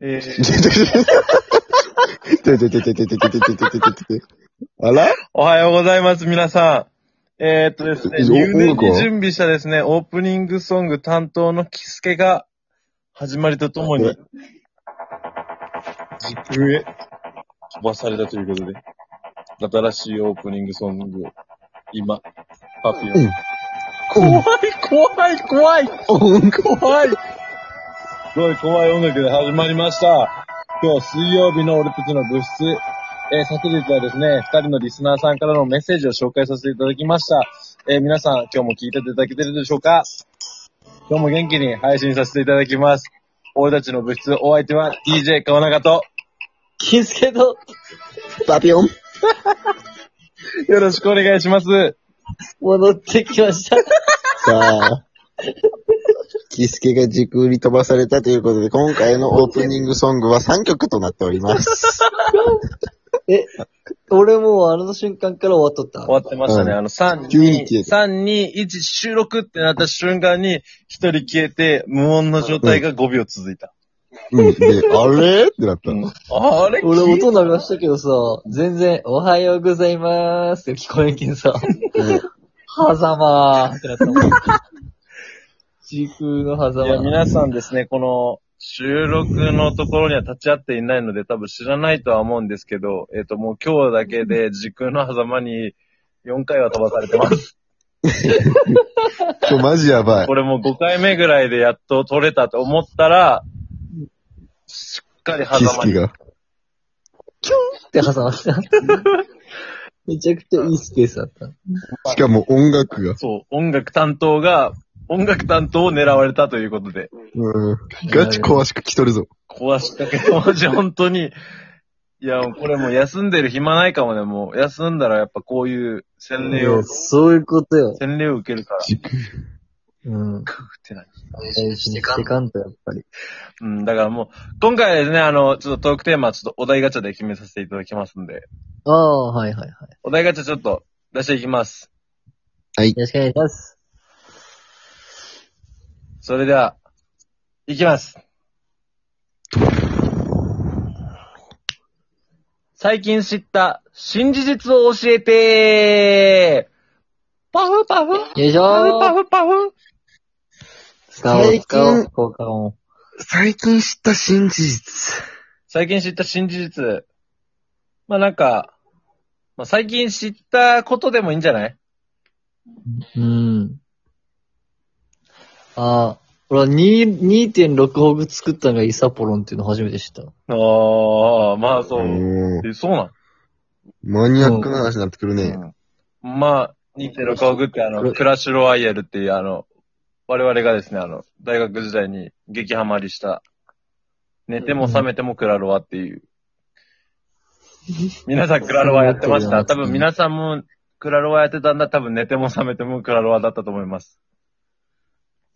えー、ちょちょちょちょちょちょちょちょちょちょちょちょちょあら？おはようございます、皆さん。えー、っとですね、お入念に準備したですね、オープニングソング担当のキスケが、始まりとともにえ、時空へ飛ばされたということで、新しいオープニングソングを、今、パピオン。うん怖い、怖い、怖い。音怖いすごい怖い音楽で始まりました。今日水曜日の俺たちの部室。えー昨日はですね、二人のリスナーさんからのメッセージを紹介させていただきました。えー皆さん、今日も聞いていただけてるでしょうか？今日も元気に配信させていただきます。俺たちの部室、お相手は DJ 川中と、キスケと、パピョンよろしくお願いします。戻ってきました。さあ、キスケが時空に飛ばされたということで、今回のオープニングソングは3曲となっております。え、俺もうあの瞬間から終わっとった。終わってましたね。うんあの、3、急に消え2、た3、2、1、収録ってなった瞬間に、一人消えて、無音の状態が5秒続いた。うん。で、あれ？ってなった。うんあれ？俺音鳴りましたけどさ、全然、おはようございまーすって聞こえんけんさ、うんはざまーってなった時空のはざいや、ま。皆さんですね、この収録のところには立ち会っていないので、多分知らないとは思うんですけど、えっ、と、もう今日だけで時空の狭間に4回は飛ばされてます。今日マジやばいこ。れもう5回目ぐらいでやっと取れたと思ったら、しっかりキ狭間に。スケが。って挟まった。めちゃくちゃいいスペースだった。しかも音楽が。そう、音楽担当が、音楽担当を狙われたということで、うん。ガチ詳しく来とるぞ。壊したけど、マジ本当に、いや、これもう休んでる暇ないかもね、もう。休んだらやっぱこういう洗礼をいや、そういうことよ。洗礼を受けるから、時空。うん。クーってなる。大事にしてかんと、やっぱり。うん、だからもう、今回はですね、あの、ちょっとトークテーマ、ちょっとお題ガチャで決めさせていただきますんで、ああ、はいはいはい。お題ガチャちょっと出していきます。はいよ。ろしくお願いします。それでは、いきます。最近知った新事実を教えてパフパフよいしょー。パフパフ使おう、最近使おう、効果音。最近知った新事実。最近知った新事実。まあなんか、まあ最近知ったことでもいいんじゃない？うん。ああ、俺は2 2.6ホグ作ったのがイサポロンっていうの初めて知った。ああ、まあそう。うんえ、そうなん？マニアックな話になってくるね。うんまあ、2.6億ってあの、クラッシュロワイヤルっていうあの、我々がですね、あの、大学時代に激ハマりした、寝ても覚めてもクラロワっていう。皆さんクラロワやってました？多分皆さんもクラロワやってたんだ。多分寝ても覚めてもクラロワだったと思います。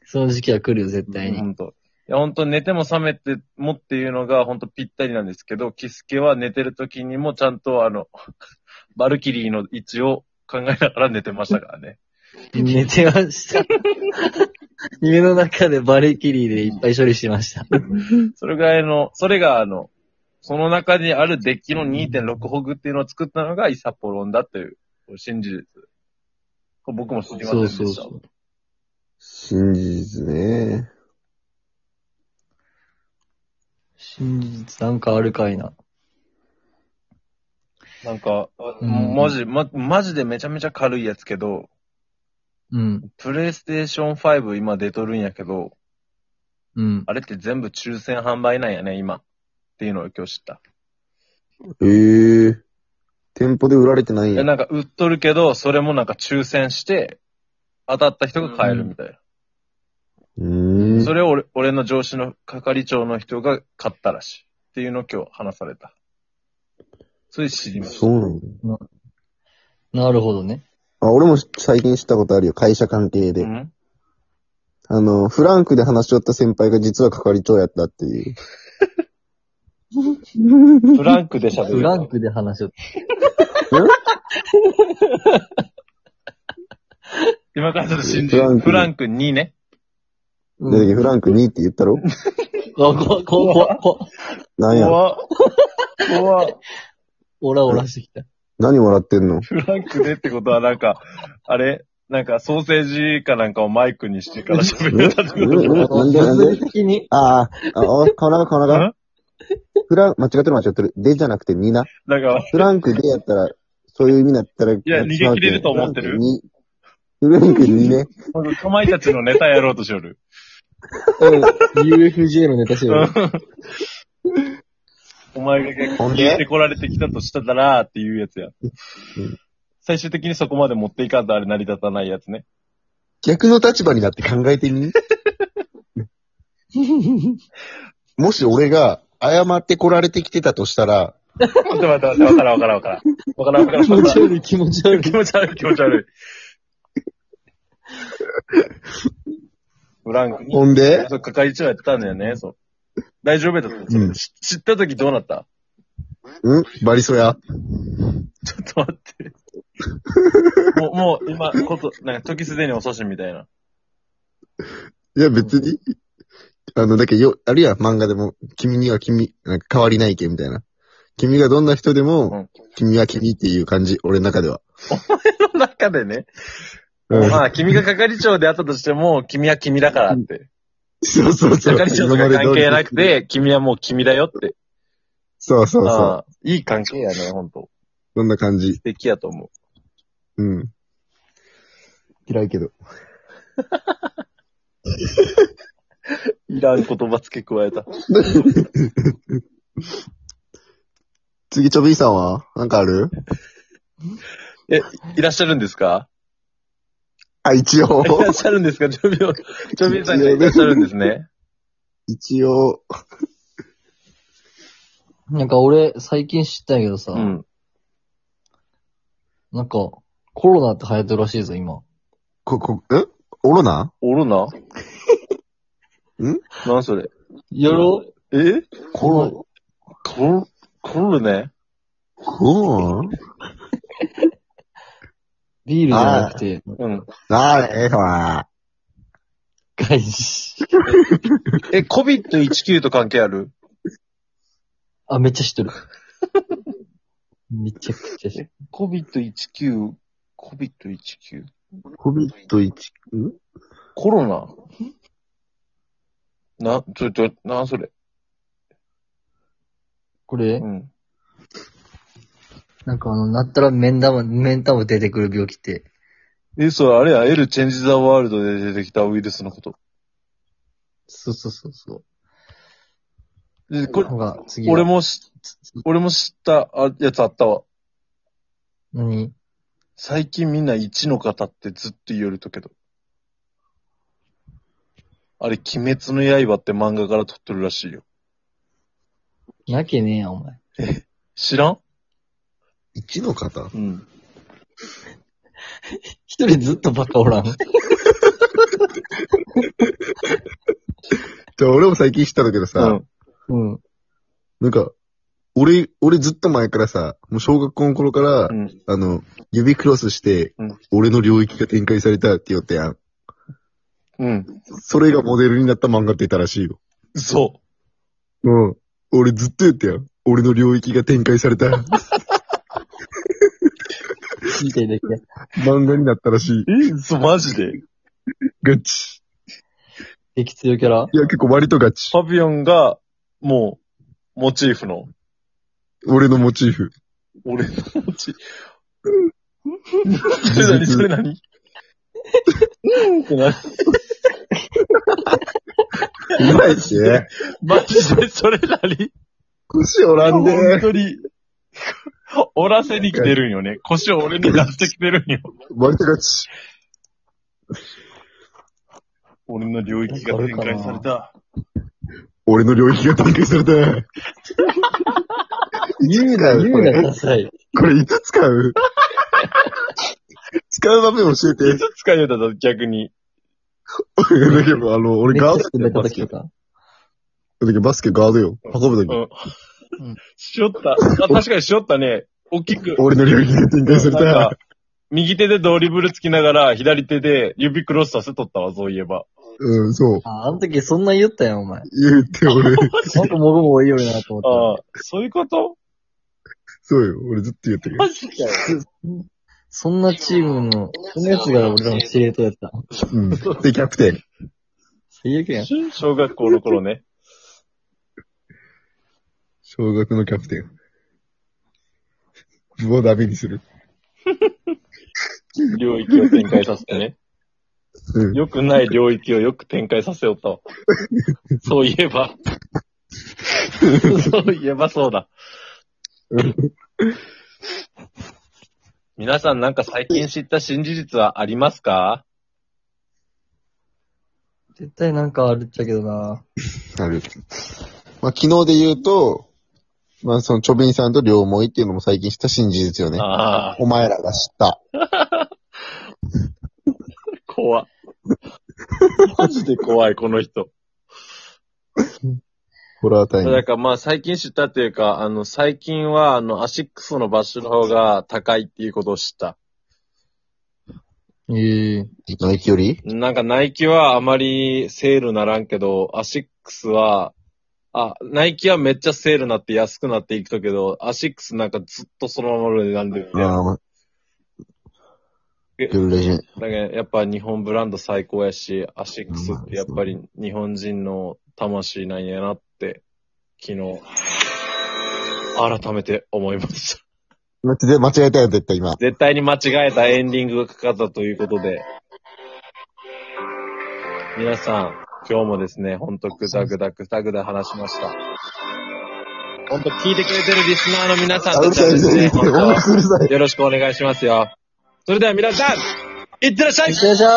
その時期は来るよ、絶対に。本当。いや、本当寝ても覚めてもっていうのが本当ぴったりなんですけど、キスケは寝てる時にもちゃんとあの、バルキリーの位置を考えながら寝てましたからね。寝てました。夢の中でバレキリーでいっぱい処理してました。それぐらいの、それがあの、その中にあるデッキの2.6ホグっていうのを作ったのがイサポロンだという、新事実。僕も知りませんそうでした。そうそう。新事実ね。真実なんかあるかいな。なんか、うんマジ、ま、マジでめちゃめちゃ軽いやつけど、うん。プレイステーション5今出とるんやけど、うん。あれって全部抽選販売なんやね、今。っていうのを今日知った。ええー。店舗で売られてないんいや、や。なんか売っとるけど、それもなんか抽選して、当たった人が買えるみたいな。うーん。それを俺俺の上司の係長の人が買ったらしい。っていうのを今日話された。それ知りました。そうなんだ。なるほどね。あ、俺も最近知ったことあるよ。会社関係で。うん？あの、フランクで話しとった先輩が実は係長やったっていう。フランクで喋る。フランクで話を。今からちょっと信じる。フランクフランク2ね。で、フランク2って言ったろ？こ、こ、こ、こ、なんや？怖っ。怖っ。オラオラしてきた。何もらってんの？フランクでってことはなんか、あれ？なんかソーセージかなんかをマイクにしてから喋るやつだってこと？なんでなんで？に、ああ、あ、お、このこのん？フラン、間違ってる間違ってる。でじゃなくてにな。なんか、フランクでやったら、そういう意味だったら。いや逃げ切れると思ってるに。フランクにね。かまいたちのネタやろうとしよる。うん、UFJ のネタしよう。お前が結構聞いてこられてきたとしたらっていうやつや。最終的にそこまで持っていかんとあれ成り立たないやつね。逆の立場になって考えてみ？もし俺が謝ってこられてきてたとしたら、待って待って待って、わからんわからんわからん。わからんわからん。気持ち悪い、気持ち悪い。気持ち悪い、気持ち悪い。フランクに。ほんで？そう、係長やってたんだよね、そう。大丈夫だった、うん知知った時どうなった？ん？バリソや。ちょっと待って。もう、もう、今、こと、なんか、時すでに遅しみたいな。いや別に、あの、だけどよ、あるいは漫画でも、君には君、なんか変わりないけみたいな。君がどんな人でも、うん君は君っていう感じ、俺の中では。の中でね。うんまあ、君が係長であったとしても、君は君だからって。そうそうそう。係長とか関係なくて、君はもう君だよって。そうそうそう。ああいい関係やね、ほんと。そんな感じ。素敵やと思うん。嫌いけど。う。いらん言葉付け加えた。次、ちょびーさんは？なんかある？え、いらっしゃるんですか？あ、一応い。らっしゃるんですか？ジョビオ、ジョビオさんがいらっしゃるんですね。一応。なんか俺、最近知ったんやけどさ、うん。なんか、コロナって流行ってるらしいぞ、今。こ、こ、え？オロナ？おるな。ん？なんそれ？やろえ？コロ、こ、こるね。コロ ビールじゃなくて、うん。なええわ。外資。え、COVID-19 と関係ある？あ、めっちゃ知ってる。めちゃくちゃ知ってる。?COVID-19、COVID-19。コビット1、んコロナ？な、ちょ、ちょ、なんそれ？これ、うん。なんかあの、なったら面玉、面玉出てくる病気って。え、それあれや、エル・チェンジ・ザ・ワールドで出てきたウイルスのこと。そうそうそうそでこれう。、なんか、次は。俺もし、俺も知ったあやつあったわ。何？最近みんな1の方ってずっと言えるとけど。あれ、鬼滅の刃って漫画から撮ってるらしいよ。なきゃねえや、お前。知らん？?1 の方？うん。一人ずっとバカおらん。じゃあ俺も最近知ったんだけどさ、うん。うん。なんか、俺、俺ずっと前からさ、もう小学校の頃から、うん。あの、指クロスして、うん俺の領域が展開されたって言ったやん。うん。それがモデルになった漫画って言ったらしいよ。そうん。俺ずっと言ったやん。俺の領域が展開された 聞いてるだけ。漫画になったらしい。う。え、そう、マジで？ガチ。敵強キャラ？いや、結構割とガチ。パピヨンが、もう、モチーフの？俺のモチーフ。俺のモチーフ？それ何？それ何？うんって何うまいし。マジでそれ何？腰おらん本で。当に、おらせに来てるんよね。腰を俺に出してきてるんよ。割とガチ。俺の領域が展開された。俺の領域が展開された。言うな、言うなください。これいつ使う？使う場面教えてい。つ使えたと逆に。だけど、あの、俺ガードめっちゃ組んでた時とか。だけどバスケガードよ。運ぶとき。うん。しよった。あ、確かにしよったね。大きく。俺の領域が展開されなんかた。右手でドリブルつきながら、左手で指クロスさせとったわ、そういえば。うん、そう。あ、あの時そんな言ったやん、お前。言って、俺、ほんともぐもぐいいよなと思っああ、そういうこと？そうよ、俺ずっと言ってるよ。マジかよ。た。そんなチームの、そんなやつが俺らの司令塔やった。うん。で、キャプテン。最悪やん。小学校の頃ね。小学のキャプテン。部をダメにする。領域を展開させてね。うん。良くない領域をよく展開させようと。そういえば。そういえばそうだ。皆さんなんか最近知った新事実はありますか？絶対なんかあるっちゃけどな。ある。まあ、昨日で言うと、まあ、その、チョビンさんと両思いっていうのも最近知った新事実よね。ああ、お前らが知った。怖。マジで怖い、この人。ホラータイム。だからまあ最近知ったっていうか、あの、最近はあの、アシックスのバッシュの方が高いっていうことを知った。ええナイキより？なんかナイキはあまりセールならんけど、アシックスは、あ、ナイキはめっちゃセールなって安くなっていくとけど、アシックスなんかずっとそのままの値段で売ってる。ああ、まあ。えグルレジェン。だけどやっぱ日本ブランド最高やし、アシックスってやっぱり日本人の魂なんやなって、昨日、改めて思いました。間違えたよ、絶対今。絶対に間違えたエンディングがかかったということで、皆さん、今日もですね、ほんとぐだぐだぐだぐだ話しました。ほんと聞いてくれてるリスナーの皆さんあ、うたるさい、うるさい、うちはですね。よろしくお願いしますよ。それでは皆さん、いってらっしゃいいってらっしゃい